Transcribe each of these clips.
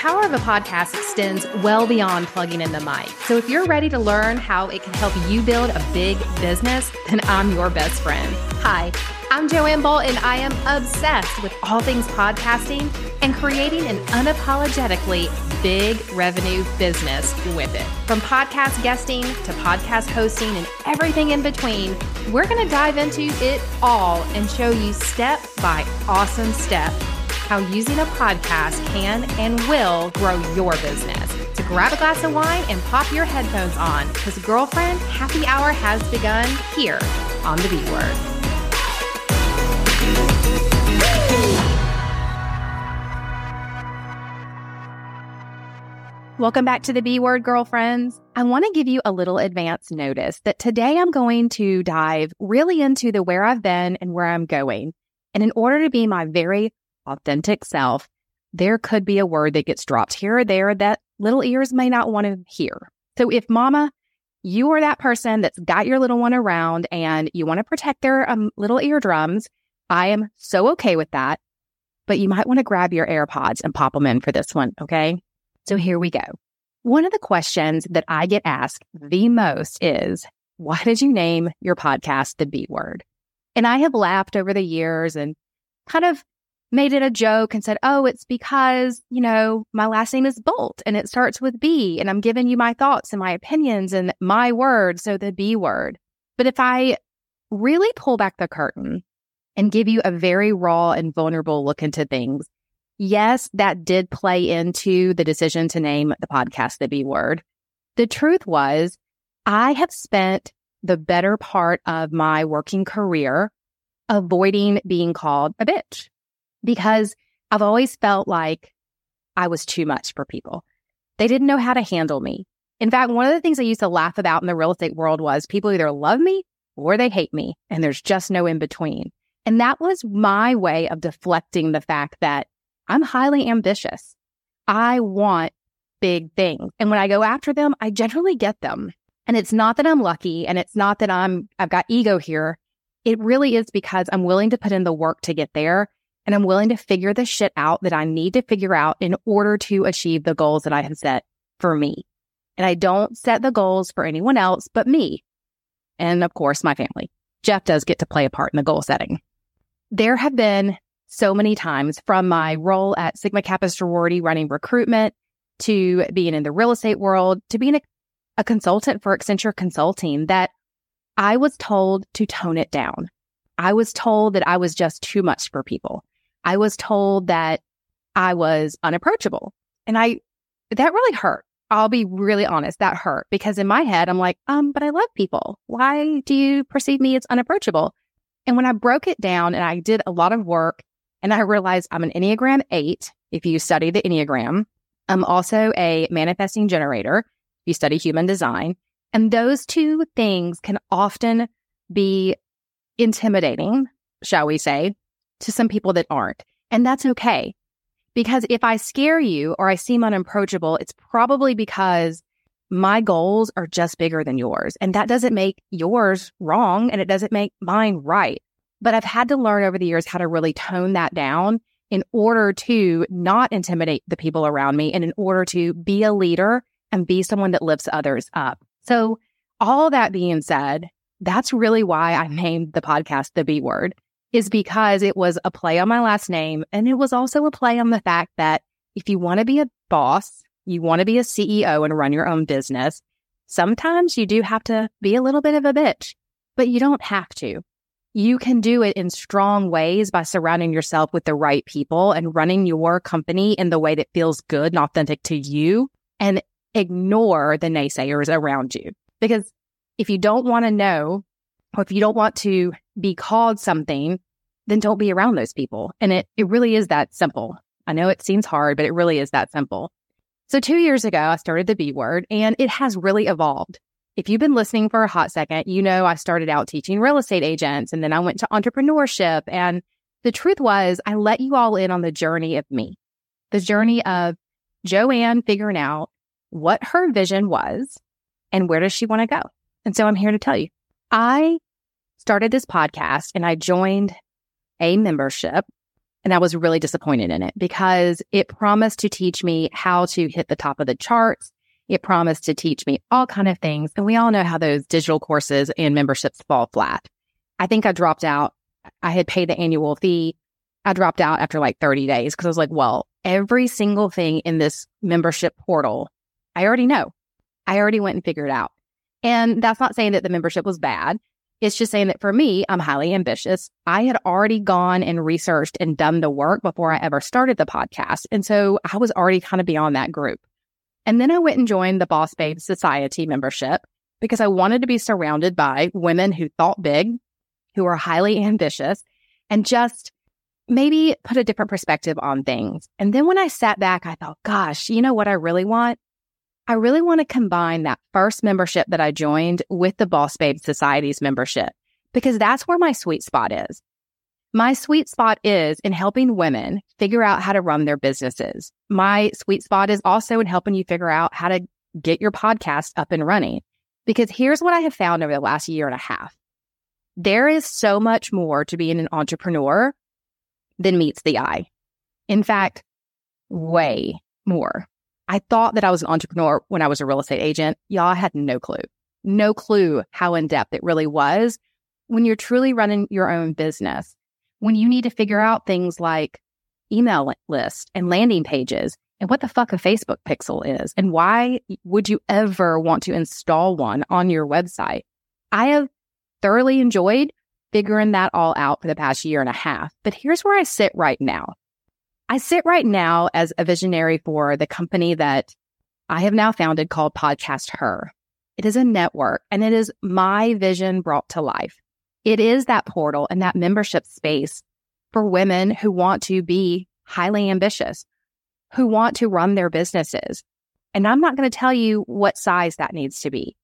power of a podcast extends well beyond plugging in the mic. So if you're ready to learn how it can help you build a big business, then I'm your best friend. Hi, I'm Joanne Bolt, and I am obsessed with all things podcasting and creating an unapologetically big revenue business with it. From podcast guesting to podcast hosting and everything in between, we're going to dive into it all and show you step by awesome step how using a podcast can and will grow your business. So grab a glass of wine and pop your headphones on because, girlfriend, happy hour has begun here on the B Word. Welcome back to the B Word, girlfriends. I want to give you a little advance notice that today I'm going to dive really into the where I've been and where I'm going. And in order to be my very authentic self, there could be a word that gets dropped here or there that little ears may not want to hear. So if mama, you are that person that's got your little one around and you want to protect their um, little eardrums, I am so okay with that. But you might want to grab your AirPods and pop them in for this one. Okay. So here we go. One of the questions that I get asked the most is, why did you name your podcast the B word? And I have laughed over the years and kind of made it a joke and said, Oh, it's because, you know, my last name is Bolt and it starts with B and I'm giving you my thoughts and my opinions and my word. So the B word. But if I really pull back the curtain and give you a very raw and vulnerable look into things, yes, that did play into the decision to name the podcast the B word. The truth was, I have spent the better part of my working career avoiding being called a bitch because I've always felt like I was too much for people. They didn't know how to handle me. In fact, one of the things I used to laugh about in the real estate world was people either love me or they hate me, and there's just no in between. And that was my way of deflecting the fact that I'm highly ambitious. I want big things. And when I go after them, I generally get them. And it's not that I'm lucky and it's not that I'm I've got ego here. It really is because I'm willing to put in the work to get there and I'm willing to figure the shit out that I need to figure out in order to achieve the goals that I have set for me. And I don't set the goals for anyone else but me. And of course, my family. Jeff does get to play a part in the goal setting. There have been so many times from my role at Sigma Kappa Sorority running recruitment to being in the real estate world to being a, a consultant for Accenture Consulting that I was told to tone it down. I was told that I was just too much for people. I was told that I was unapproachable. And I, that really hurt. I'll be really honest, that hurt because in my head, I'm like, um, but I love people. Why do you perceive me as unapproachable? And when I broke it down and I did a lot of work and I realized I'm an Enneagram eight, if you study the Enneagram, I'm also a manifesting generator, if you study human design. And those two things can often be intimidating, shall we say, to some people that aren't. And that's okay. Because if I scare you or I seem unapproachable, it's probably because my goals are just bigger than yours. And that doesn't make yours wrong and it doesn't make mine right. But I've had to learn over the years how to really tone that down in order to not intimidate the people around me and in order to be a leader and be someone that lifts others up. So, all that being said, that's really why I named the podcast the B word is because it was a play on my last name. And it was also a play on the fact that if you want to be a boss, you want to be a CEO and run your own business, sometimes you do have to be a little bit of a bitch, but you don't have to. You can do it in strong ways by surrounding yourself with the right people and running your company in the way that feels good and authentic to you and ignore the naysayers around you. Because if you don't want to know if you don't want to be called something, then don't be around those people. And it, it really is that simple. I know it seems hard, but it really is that simple. So two years ago, I started the B word and it has really evolved. If you've been listening for a hot second, you know I started out teaching real estate agents and then I went to entrepreneurship. And the truth was, I let you all in on the journey of me, the journey of Joanne figuring out what her vision was and where does she want to go. And so I'm here to tell you. I started this podcast and I joined a membership And I was really disappointed in it because it promised to teach me how to hit the top of the charts. It promised to teach me all kind of things. And we all know how those digital courses and memberships fall flat. I think I dropped out. I had paid the annual fee. I dropped out after like 30 days because I was like, well, every single thing in this membership portal, I already know. I already went and figured out. And that's not saying that the membership was bad. It's just saying that for me, I'm highly ambitious. I had already gone and researched and done the work before I ever started the podcast. And so I was already kind of beyond that group. And then I went and joined the Boss Babe Society membership because I wanted to be surrounded by women who thought big, who are highly ambitious, and just maybe put a different perspective on things. And then when I sat back, I thought, gosh, you know what I really want? I really want to combine that first membership that I joined with the Boss Babe Society's membership because that's where my sweet spot is. My sweet spot is in helping women figure out how to run their businesses. My sweet spot is also in helping you figure out how to get your podcast up and running. Because here's what I have found over the last year and a half there is so much more to being an entrepreneur than meets the eye. In fact, way more. I thought that I was an entrepreneur when I was a real estate agent. Y'all I had no clue, no clue how in depth it really was when you're truly running your own business. When you need to figure out things like email list and landing pages and what the fuck a Facebook pixel is and why would you ever want to install one on your website? I have thoroughly enjoyed figuring that all out for the past year and a half. But here's where I sit right now. I sit right now as a visionary for the company that I have now founded called Podcast Her. It is a network and it is my vision brought to life. It is that portal and that membership space for women who want to be highly ambitious, who want to run their businesses. And I'm not going to tell you what size that needs to be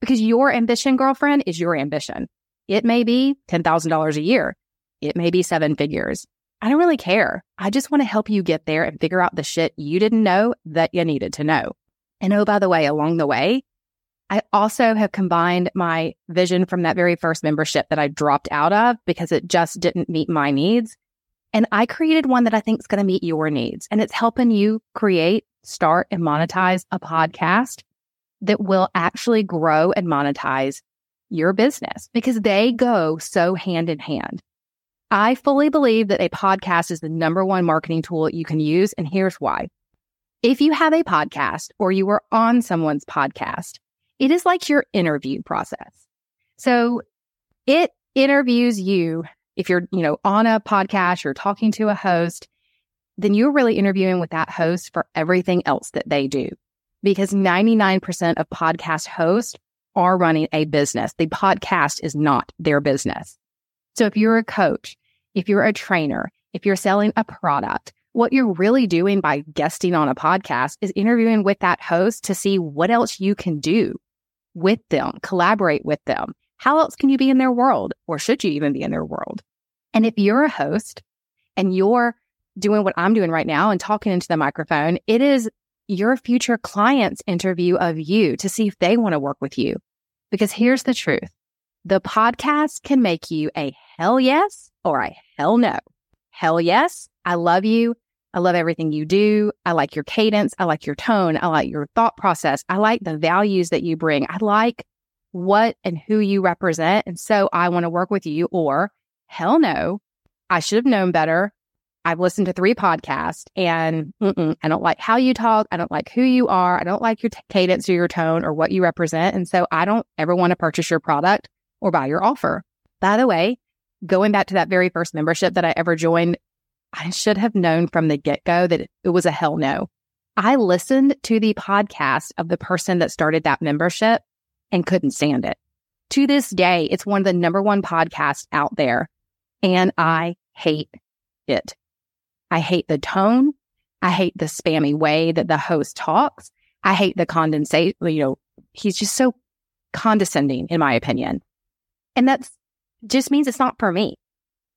because your ambition, girlfriend, is your ambition. It may be $10,000 a year. It may be seven figures. I don't really care. I just want to help you get there and figure out the shit you didn't know that you needed to know. And oh, by the way, along the way, I also have combined my vision from that very first membership that I dropped out of because it just didn't meet my needs. And I created one that I think is going to meet your needs. And it's helping you create, start, and monetize a podcast that will actually grow and monetize your business because they go so hand in hand. I fully believe that a podcast is the number one marketing tool you can use. And here's why. If you have a podcast or you are on someone's podcast, it is like your interview process. So it interviews you. If you're, you know, on a podcast, you're talking to a host, then you're really interviewing with that host for everything else that they do. Because 99% of podcast hosts are running a business. The podcast is not their business. So if you're a coach, if you're a trainer, if you're selling a product, what you're really doing by guesting on a podcast is interviewing with that host to see what else you can do with them, collaborate with them. How else can you be in their world? Or should you even be in their world? And if you're a host and you're doing what I'm doing right now and talking into the microphone, it is your future client's interview of you to see if they want to work with you. Because here's the truth the podcast can make you a hell yes or a hell no. Hell yes, I love you. I love everything you do. I like your cadence. I like your tone. I like your thought process. I like the values that you bring. I like what and who you represent. And so I want to work with you. Or hell no, I should have known better. I've listened to three podcasts and I don't like how you talk. I don't like who you are. I don't like your t- cadence or your tone or what you represent. And so I don't ever want to purchase your product or buy your offer. By the way, going back to that very first membership that I ever joined, I should have known from the get go that it was a hell no. I listened to the podcast of the person that started that membership and couldn't stand it. To this day, it's one of the number one podcasts out there, and I hate it. I hate the tone. I hate the spammy way that the host talks. I hate the condensate. You know, he's just so condescending, in my opinion. And that's just means it's not for me.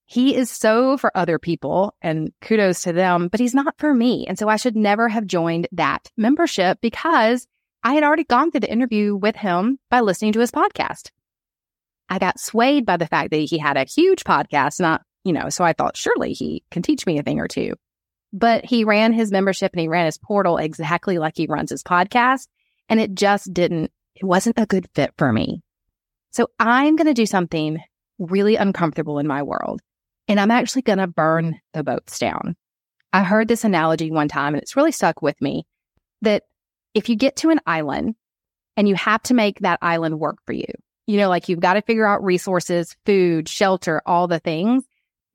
He is so for other people and kudos to them, but he's not for me. And so I should never have joined that membership because I had already gone through the interview with him by listening to his podcast. I got swayed by the fact that he had a huge podcast, not you know, so I thought surely he can teach me a thing or two. But he ran his membership and he ran his portal exactly like he runs his podcast. And it just didn't, it wasn't a good fit for me. So I'm going to do something really uncomfortable in my world. And I'm actually going to burn the boats down. I heard this analogy one time and it's really stuck with me that if you get to an island and you have to make that island work for you, you know, like you've got to figure out resources, food, shelter, all the things,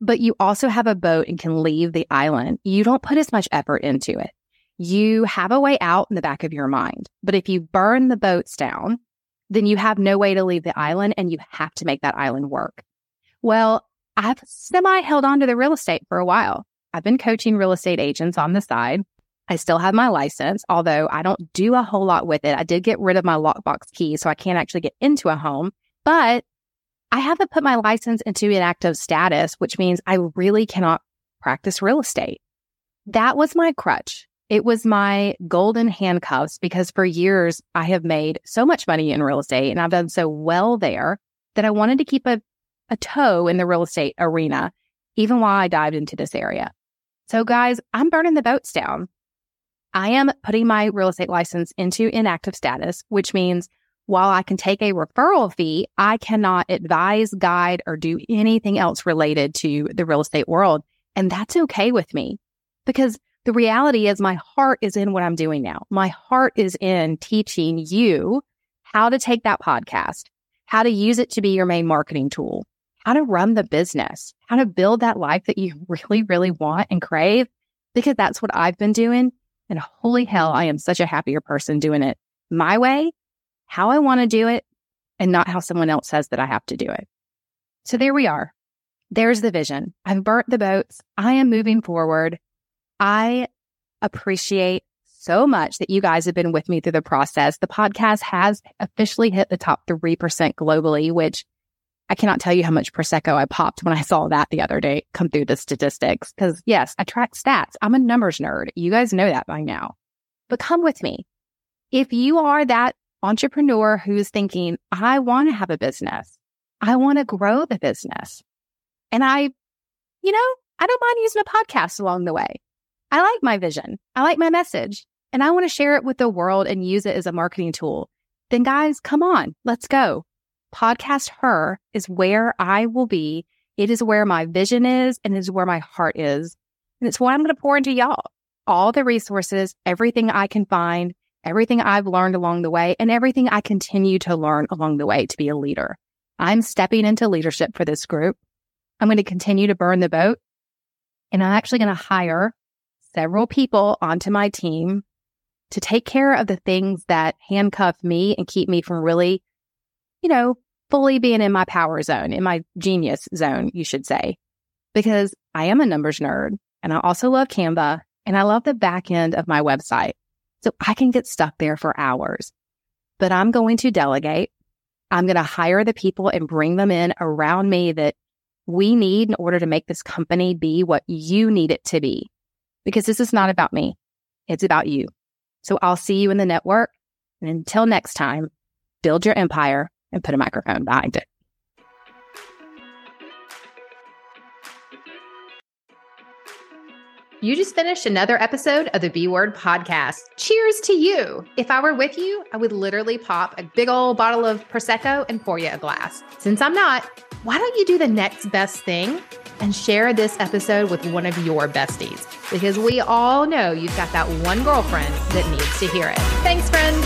but you also have a boat and can leave the island. You don't put as much effort into it. You have a way out in the back of your mind. But if you burn the boats down, then you have no way to leave the island and you have to make that island work. Well, I've semi held on to the real estate for a while. I've been coaching real estate agents on the side. I still have my license, although I don't do a whole lot with it. I did get rid of my lockbox key, so I can't actually get into a home, but I haven't put my license into inactive status, which means I really cannot practice real estate. That was my crutch. It was my golden handcuffs because for years I have made so much money in real estate and I've done so well there that I wanted to keep a, a toe in the real estate arena, even while I dived into this area. So, guys, I'm burning the boats down. I am putting my real estate license into inactive status, which means while I can take a referral fee, I cannot advise, guide, or do anything else related to the real estate world. And that's okay with me because the reality is my heart is in what I'm doing now. My heart is in teaching you how to take that podcast, how to use it to be your main marketing tool, how to run the business, how to build that life that you really, really want and crave, because that's what I've been doing. And holy hell, I am such a happier person doing it my way, how I want to do it, and not how someone else says that I have to do it. So there we are. There's the vision. I've burnt the boats. I am moving forward. I appreciate so much that you guys have been with me through the process. The podcast has officially hit the top 3% globally, which I cannot tell you how much Prosecco I popped when I saw that the other day come through the statistics. Because yes, I track stats. I'm a numbers nerd. You guys know that by now. But come with me. If you are that entrepreneur who's thinking, I want to have a business, I want to grow the business. And I, you know, I don't mind using a podcast along the way. I like my vision. I like my message and I want to share it with the world and use it as a marketing tool. Then guys, come on, let's go podcast her is where I will be. It is where my vision is and is where my heart is. And it's what I'm going to pour into y'all. All the resources, everything I can find, everything I've learned along the way, and everything I continue to learn along the way to be a leader. I'm stepping into leadership for this group. I'm going to continue to burn the boat. And I'm actually going to hire several people onto my team to take care of the things that handcuff me and keep me from really you know, fully being in my power zone, in my genius zone, you should say, because I am a numbers nerd and I also love Canva and I love the back end of my website. So I can get stuck there for hours, but I'm going to delegate. I'm going to hire the people and bring them in around me that we need in order to make this company be what you need it to be. Because this is not about me. It's about you. So I'll see you in the network. And until next time, build your empire and put a microphone behind it. You just finished another episode of the B Word podcast. Cheers to you. If I were with you, I would literally pop a big old bottle of Prosecco and pour you a glass. Since I'm not, why don't you do the next best thing and share this episode with one of your besties? Because we all know you've got that one girlfriend that needs to hear it. Thanks, friend.